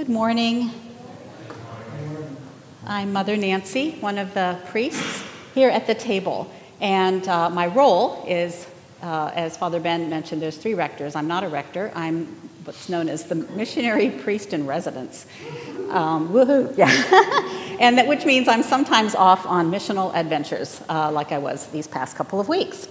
Good morning. I'm Mother Nancy, one of the priests here at the table. And uh, my role is, uh, as Father Ben mentioned, there's three rectors. I'm not a rector, I'm what's known as the missionary priest in residence. Um, woohoo, yeah. and that, which means I'm sometimes off on missional adventures, uh, like I was these past couple of weeks.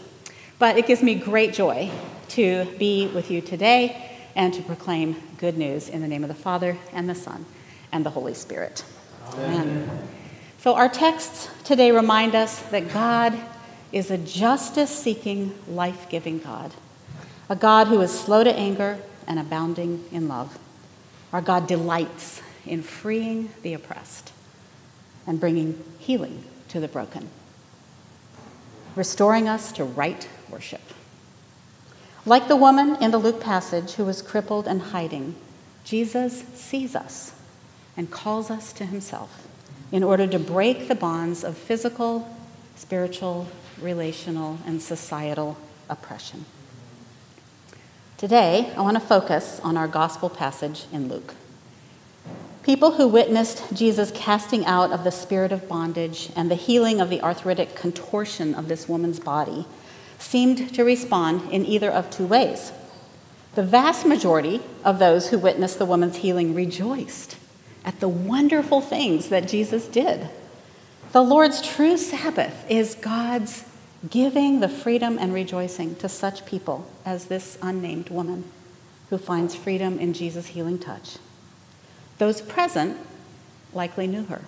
But it gives me great joy to be with you today and to proclaim good news in the name of the Father and the Son and the Holy Spirit. Amen. Amen. So, our texts today remind us that God is a justice seeking, life giving God, a God who is slow to anger and abounding in love. Our God delights in freeing the oppressed and bringing healing to the broken, restoring us to right worship. Like the woman in the Luke passage who was crippled and hiding, Jesus sees us and calls us to himself in order to break the bonds of physical, spiritual, relational, and societal oppression. Today, I want to focus on our gospel passage in Luke. People who witnessed Jesus casting out of the spirit of bondage and the healing of the arthritic contortion of this woman's body seemed to respond in either of two ways. The vast majority of those who witnessed the woman's healing rejoiced at the wonderful things that Jesus did. The Lord's true Sabbath is God's giving the freedom and rejoicing to such people as this unnamed woman who finds freedom in Jesus' healing touch. Those present likely knew her,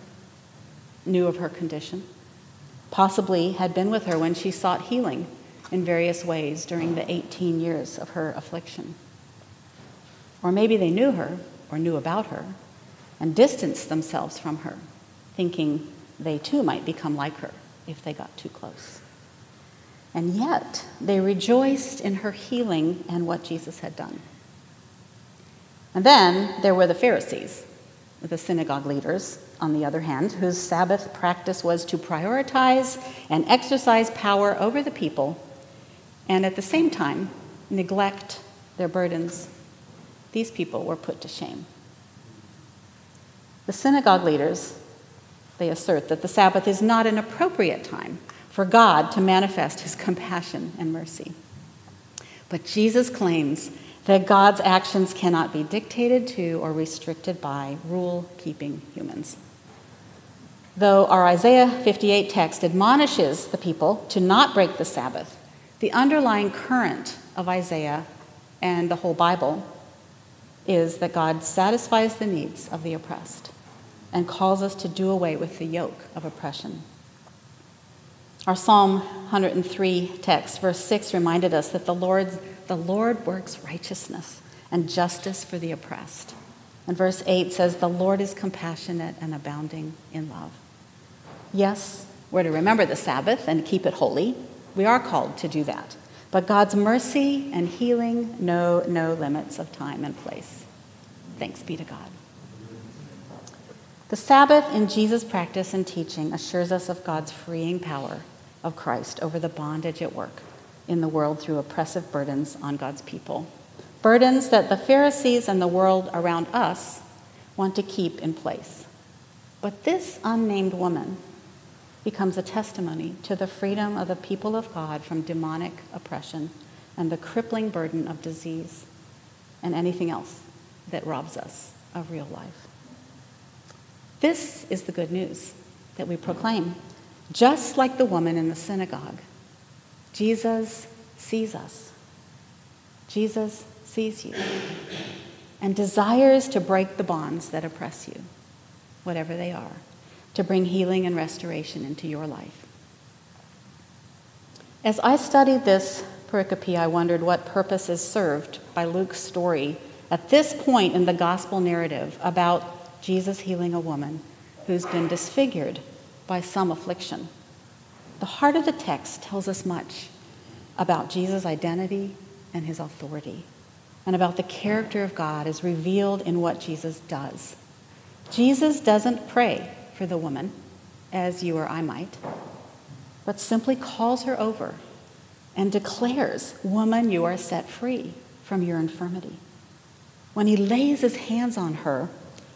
knew of her condition, possibly had been with her when she sought healing in various ways during the 18 years of her affliction. Or maybe they knew her or knew about her and distanced themselves from her, thinking they too might become like her if they got too close. And yet, they rejoiced in her healing and what Jesus had done. And then there were the Pharisees, the synagogue leaders, on the other hand, whose Sabbath practice was to prioritize and exercise power over the people and at the same time neglect their burdens, these people were put to shame. The synagogue leaders, they assert that the Sabbath is not an appropriate time for God to manifest his compassion and mercy. But Jesus claims that God's actions cannot be dictated to or restricted by rule keeping humans. Though our Isaiah 58 text admonishes the people to not break the Sabbath, the underlying current of Isaiah and the whole Bible is that God satisfies the needs of the oppressed and calls us to do away with the yoke of oppression. Our Psalm 103 text, verse 6, reminded us that the, Lord's, the Lord works righteousness and justice for the oppressed. And verse 8 says, The Lord is compassionate and abounding in love. Yes, we're to remember the Sabbath and keep it holy, we are called to do that. But God's mercy and healing know no limits of time and place. Thanks be to God. The Sabbath in Jesus' practice and teaching assures us of God's freeing power of Christ over the bondage at work in the world through oppressive burdens on God's people. Burdens that the Pharisees and the world around us want to keep in place. But this unnamed woman becomes a testimony to the freedom of the people of God from demonic oppression and the crippling burden of disease and anything else that robs us of real life. This is the good news that we proclaim. Just like the woman in the synagogue, Jesus sees us. Jesus sees you and desires to break the bonds that oppress you, whatever they are to bring healing and restoration into your life. As I studied this pericope, I wondered what purpose is served by Luke's story at this point in the gospel narrative about Jesus healing a woman who's been disfigured by some affliction. The heart of the text tells us much about Jesus' identity and his authority, and about the character of God as revealed in what Jesus does. Jesus doesn't pray for the woman, as you or I might, but simply calls her over and declares, Woman, you are set free from your infirmity. When he lays his hands on her,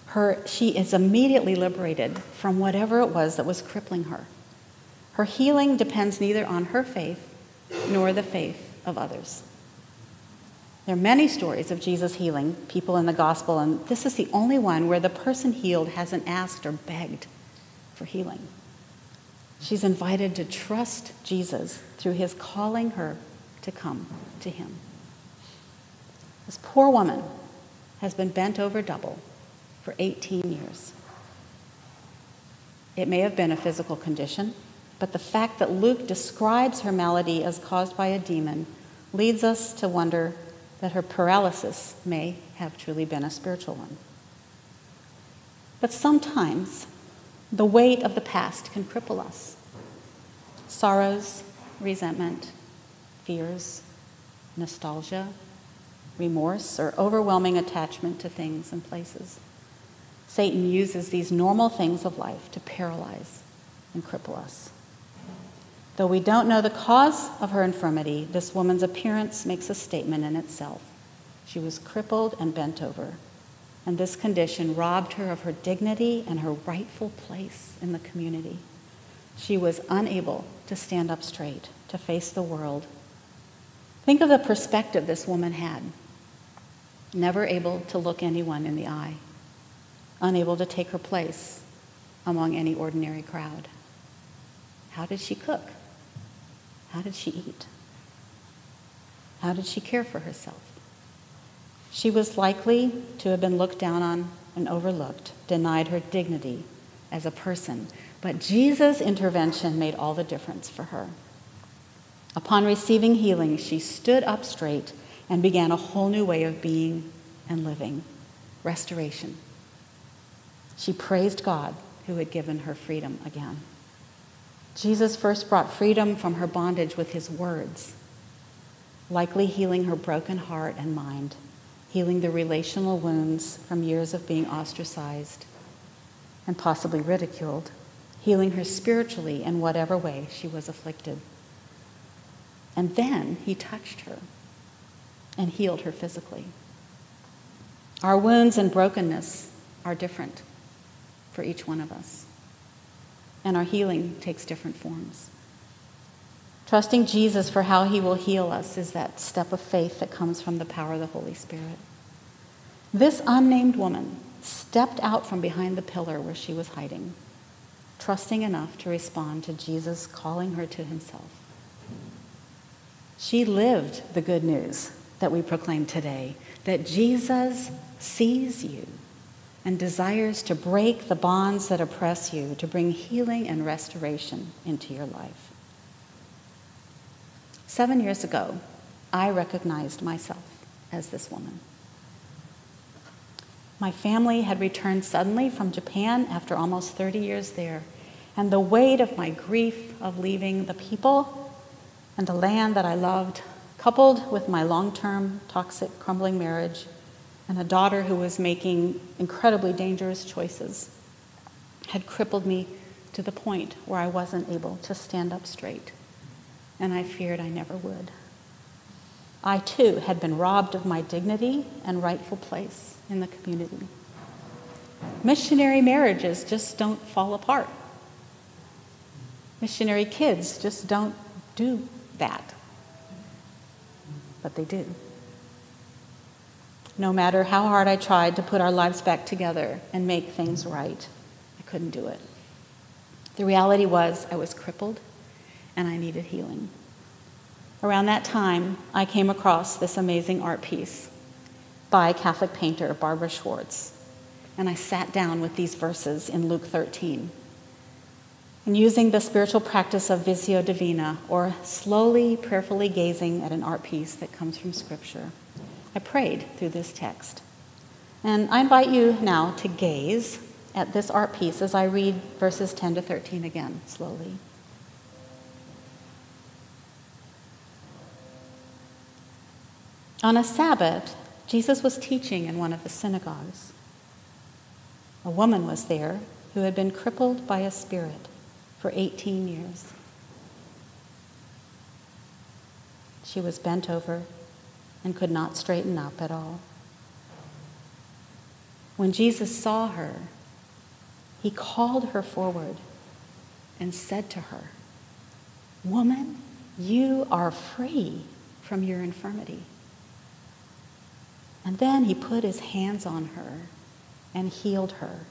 her, she is immediately liberated from whatever it was that was crippling her. Her healing depends neither on her faith nor the faith of others. There are many stories of Jesus healing people in the gospel, and this is the only one where the person healed hasn't asked or begged for healing. She's invited to trust Jesus through his calling her to come to him. This poor woman has been bent over double for 18 years. It may have been a physical condition, but the fact that Luke describes her malady as caused by a demon leads us to wonder that her paralysis may have truly been a spiritual one. But sometimes the weight of the past can cripple us. Sorrows, resentment, fears, nostalgia, remorse, or overwhelming attachment to things and places. Satan uses these normal things of life to paralyze and cripple us. Though we don't know the cause of her infirmity, this woman's appearance makes a statement in itself. She was crippled and bent over, and this condition robbed her of her dignity and her rightful place in the community. She was unable to stand up straight, to face the world. Think of the perspective this woman had. Never able to look anyone in the eye, unable to take her place among any ordinary crowd. How did she cook? How did she eat? How did she care for herself? She was likely to have been looked down on and overlooked, denied her dignity as a person. But Jesus' intervention made all the difference for her. Upon receiving healing, she stood up straight and began a whole new way of being and living restoration. She praised God who had given her freedom again. Jesus first brought freedom from her bondage with his words, likely healing her broken heart and mind, healing the relational wounds from years of being ostracized and possibly ridiculed, healing her spiritually in whatever way she was afflicted. And then he touched her and healed her physically. Our wounds and brokenness are different for each one of us and our healing takes different forms. Trusting Jesus for how he will heal us is that step of faith that comes from the power of the Holy Spirit. This unnamed woman stepped out from behind the pillar where she was hiding, trusting enough to respond to Jesus calling her to himself. She lived the good news that we proclaim today that Jesus sees you and desires to break the bonds that oppress you, to bring healing and restoration into your life. Seven years ago, I recognized myself as this woman. My family had returned suddenly from Japan after almost 30 years there, and the weight of my grief of leaving the people and the land that I loved, coupled with my long term toxic, crumbling marriage, and a daughter who was making incredibly dangerous choices had crippled me to the point where I wasn't able to stand up straight, and I feared I never would. I too had been robbed of my dignity and rightful place in the community. Missionary marriages just don't fall apart. Missionary kids just don't do that. But they do no matter how hard I tried to put our lives back together and make things right. I couldn't do it. The reality was, I was crippled and I needed healing. Around that time, I came across this amazing art piece by Catholic painter Barbara Schwartz. And I sat down with these verses in Luke 13. And using the spiritual practice of Visio Divina, or slowly, prayerfully gazing at an art piece that comes from Scripture, I prayed through this text. And I invite you now to gaze at this art piece as I read verses 10 to 13 again, slowly. On a Sabbath, Jesus was teaching in one of the synagogues. A woman was there who had been crippled by a spirit for 18 years. She was bent over and could not straighten up at all. When Jesus saw her, he called her forward and said to her, Woman, you are free from your infirmity. And then he put his hands on her and healed her.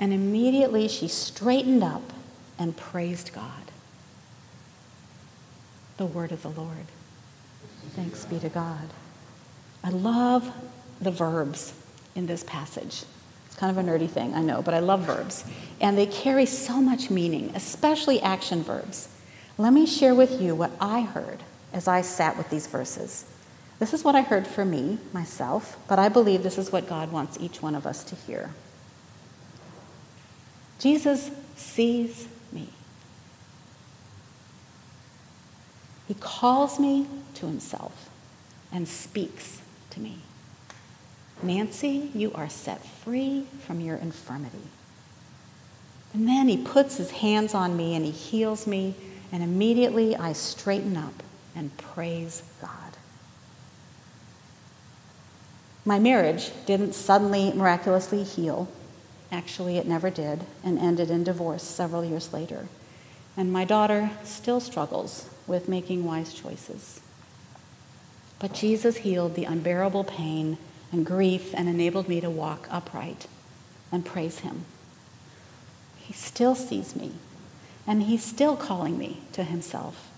And immediately she straightened up and praised God. The word of the Lord. Thanks be to God. I love the verbs in this passage. It's kind of a nerdy thing, I know, but I love verbs. And they carry so much meaning, especially action verbs. Let me share with you what I heard as I sat with these verses. This is what I heard for me, myself, but I believe this is what God wants each one of us to hear. Jesus sees me. He calls me to himself and speaks to me. Nancy, you are set free from your infirmity. And then he puts his hands on me and he heals me, and immediately I straighten up and praise God. My marriage didn't suddenly miraculously heal. Actually, it never did, and ended in divorce several years later. And my daughter still struggles with making wise choices. But Jesus healed the unbearable pain and grief and enabled me to walk upright and praise Him. He still sees me, and He's still calling me to Himself.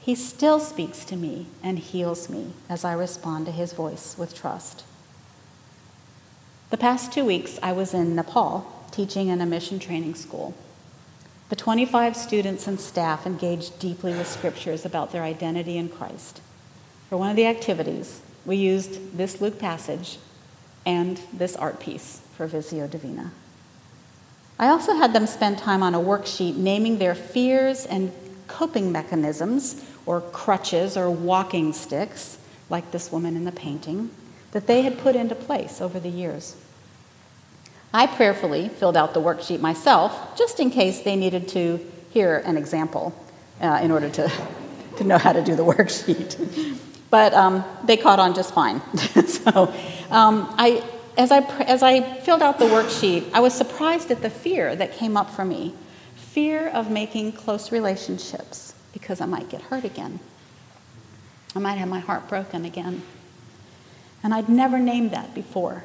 He still speaks to me and heals me as I respond to His voice with trust. The past two weeks, I was in Nepal teaching in a mission training school. The 25 students and staff engaged deeply with scriptures about their identity in Christ. For one of the activities, we used this Luke passage and this art piece for Visio Divina. I also had them spend time on a worksheet naming their fears and coping mechanisms, or crutches or walking sticks, like this woman in the painting, that they had put into place over the years. I prayerfully filled out the worksheet myself, just in case they needed to hear an example uh, in order to, to know how to do the worksheet. But um, they caught on just fine. so um, I, as, I, as I filled out the worksheet, I was surprised at the fear that came up for me fear of making close relationships because I might get hurt again. I might have my heart broken again. And I'd never named that before.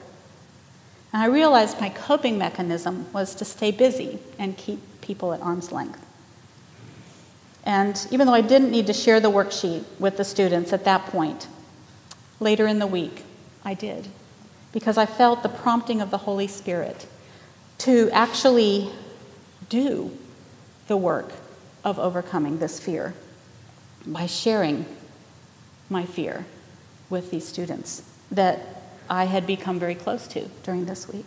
And I realized my coping mechanism was to stay busy and keep people at arm's length. And even though I didn't need to share the worksheet with the students at that point, later in the week, I did. Because I felt the prompting of the Holy Spirit to actually do the work of overcoming this fear by sharing my fear with these students that I had become very close to during this week.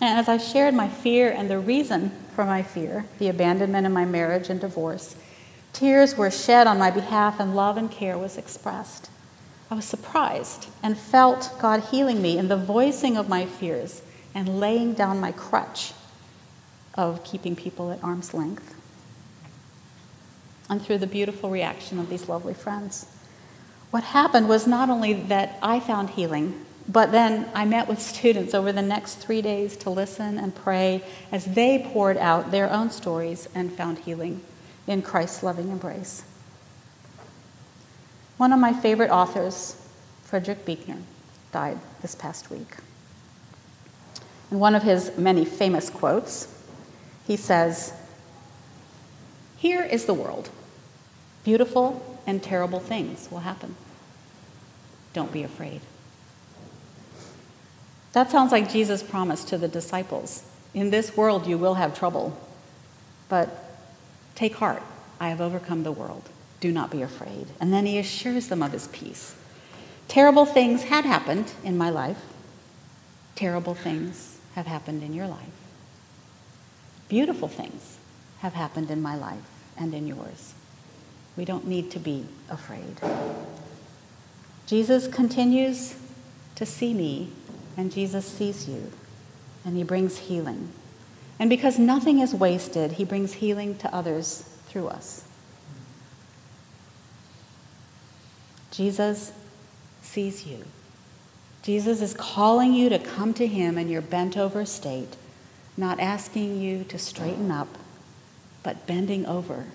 And as I shared my fear and the reason for my fear, the abandonment in my marriage and divorce, tears were shed on my behalf and love and care was expressed. I was surprised and felt God healing me in the voicing of my fears and laying down my crutch of keeping people at arm's length and through the beautiful reaction of these lovely friends. What happened was not only that I found healing, but then I met with students over the next three days to listen and pray as they poured out their own stories and found healing in Christ's loving embrace. One of my favorite authors, Frederick Buechner, died this past week. In one of his many famous quotes, he says, here is the world. Beautiful and terrible things will happen. Don't be afraid. That sounds like Jesus' promise to the disciples. In this world you will have trouble, but take heart. I have overcome the world. Do not be afraid. And then he assures them of his peace. Terrible things had happened in my life. Terrible things have happened in your life. Beautiful things have happened in my life and in yours. We don't need to be afraid. Jesus continues to see me, and Jesus sees you, and he brings healing. And because nothing is wasted, he brings healing to others through us. Jesus sees you. Jesus is calling you to come to him in your bent over state, not asking you to straighten up, but bending over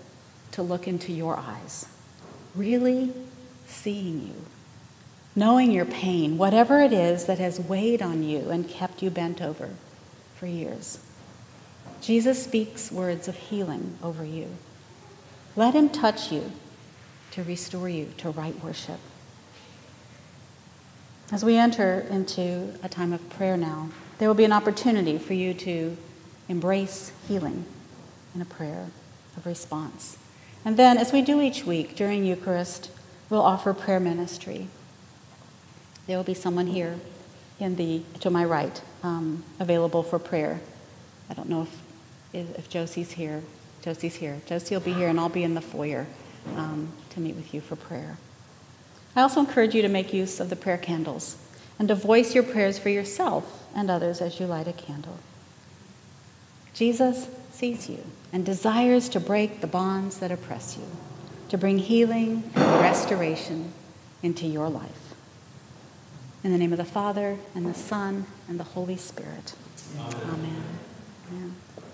to look into your eyes, really seeing you, knowing your pain, whatever it is that has weighed on you and kept you bent over for years. Jesus speaks words of healing over you. Let him touch you to restore you to right worship. As we enter into a time of prayer now, there will be an opportunity for you to embrace healing in a prayer of response. And then, as we do each week during Eucharist, we'll offer prayer ministry. There will be someone here in the to my right um, available for prayer. I don't know if if Josie's here. Josie's here. Josie will be here, and I'll be in the foyer um, to meet with you for prayer. I also encourage you to make use of the prayer candles and to voice your prayers for yourself and others as you light a candle. Jesus sees you and desires to break the bonds that oppress you, to bring healing and restoration into your life. In the name of the Father, and the Son, and the Holy Spirit. Amen. Amen.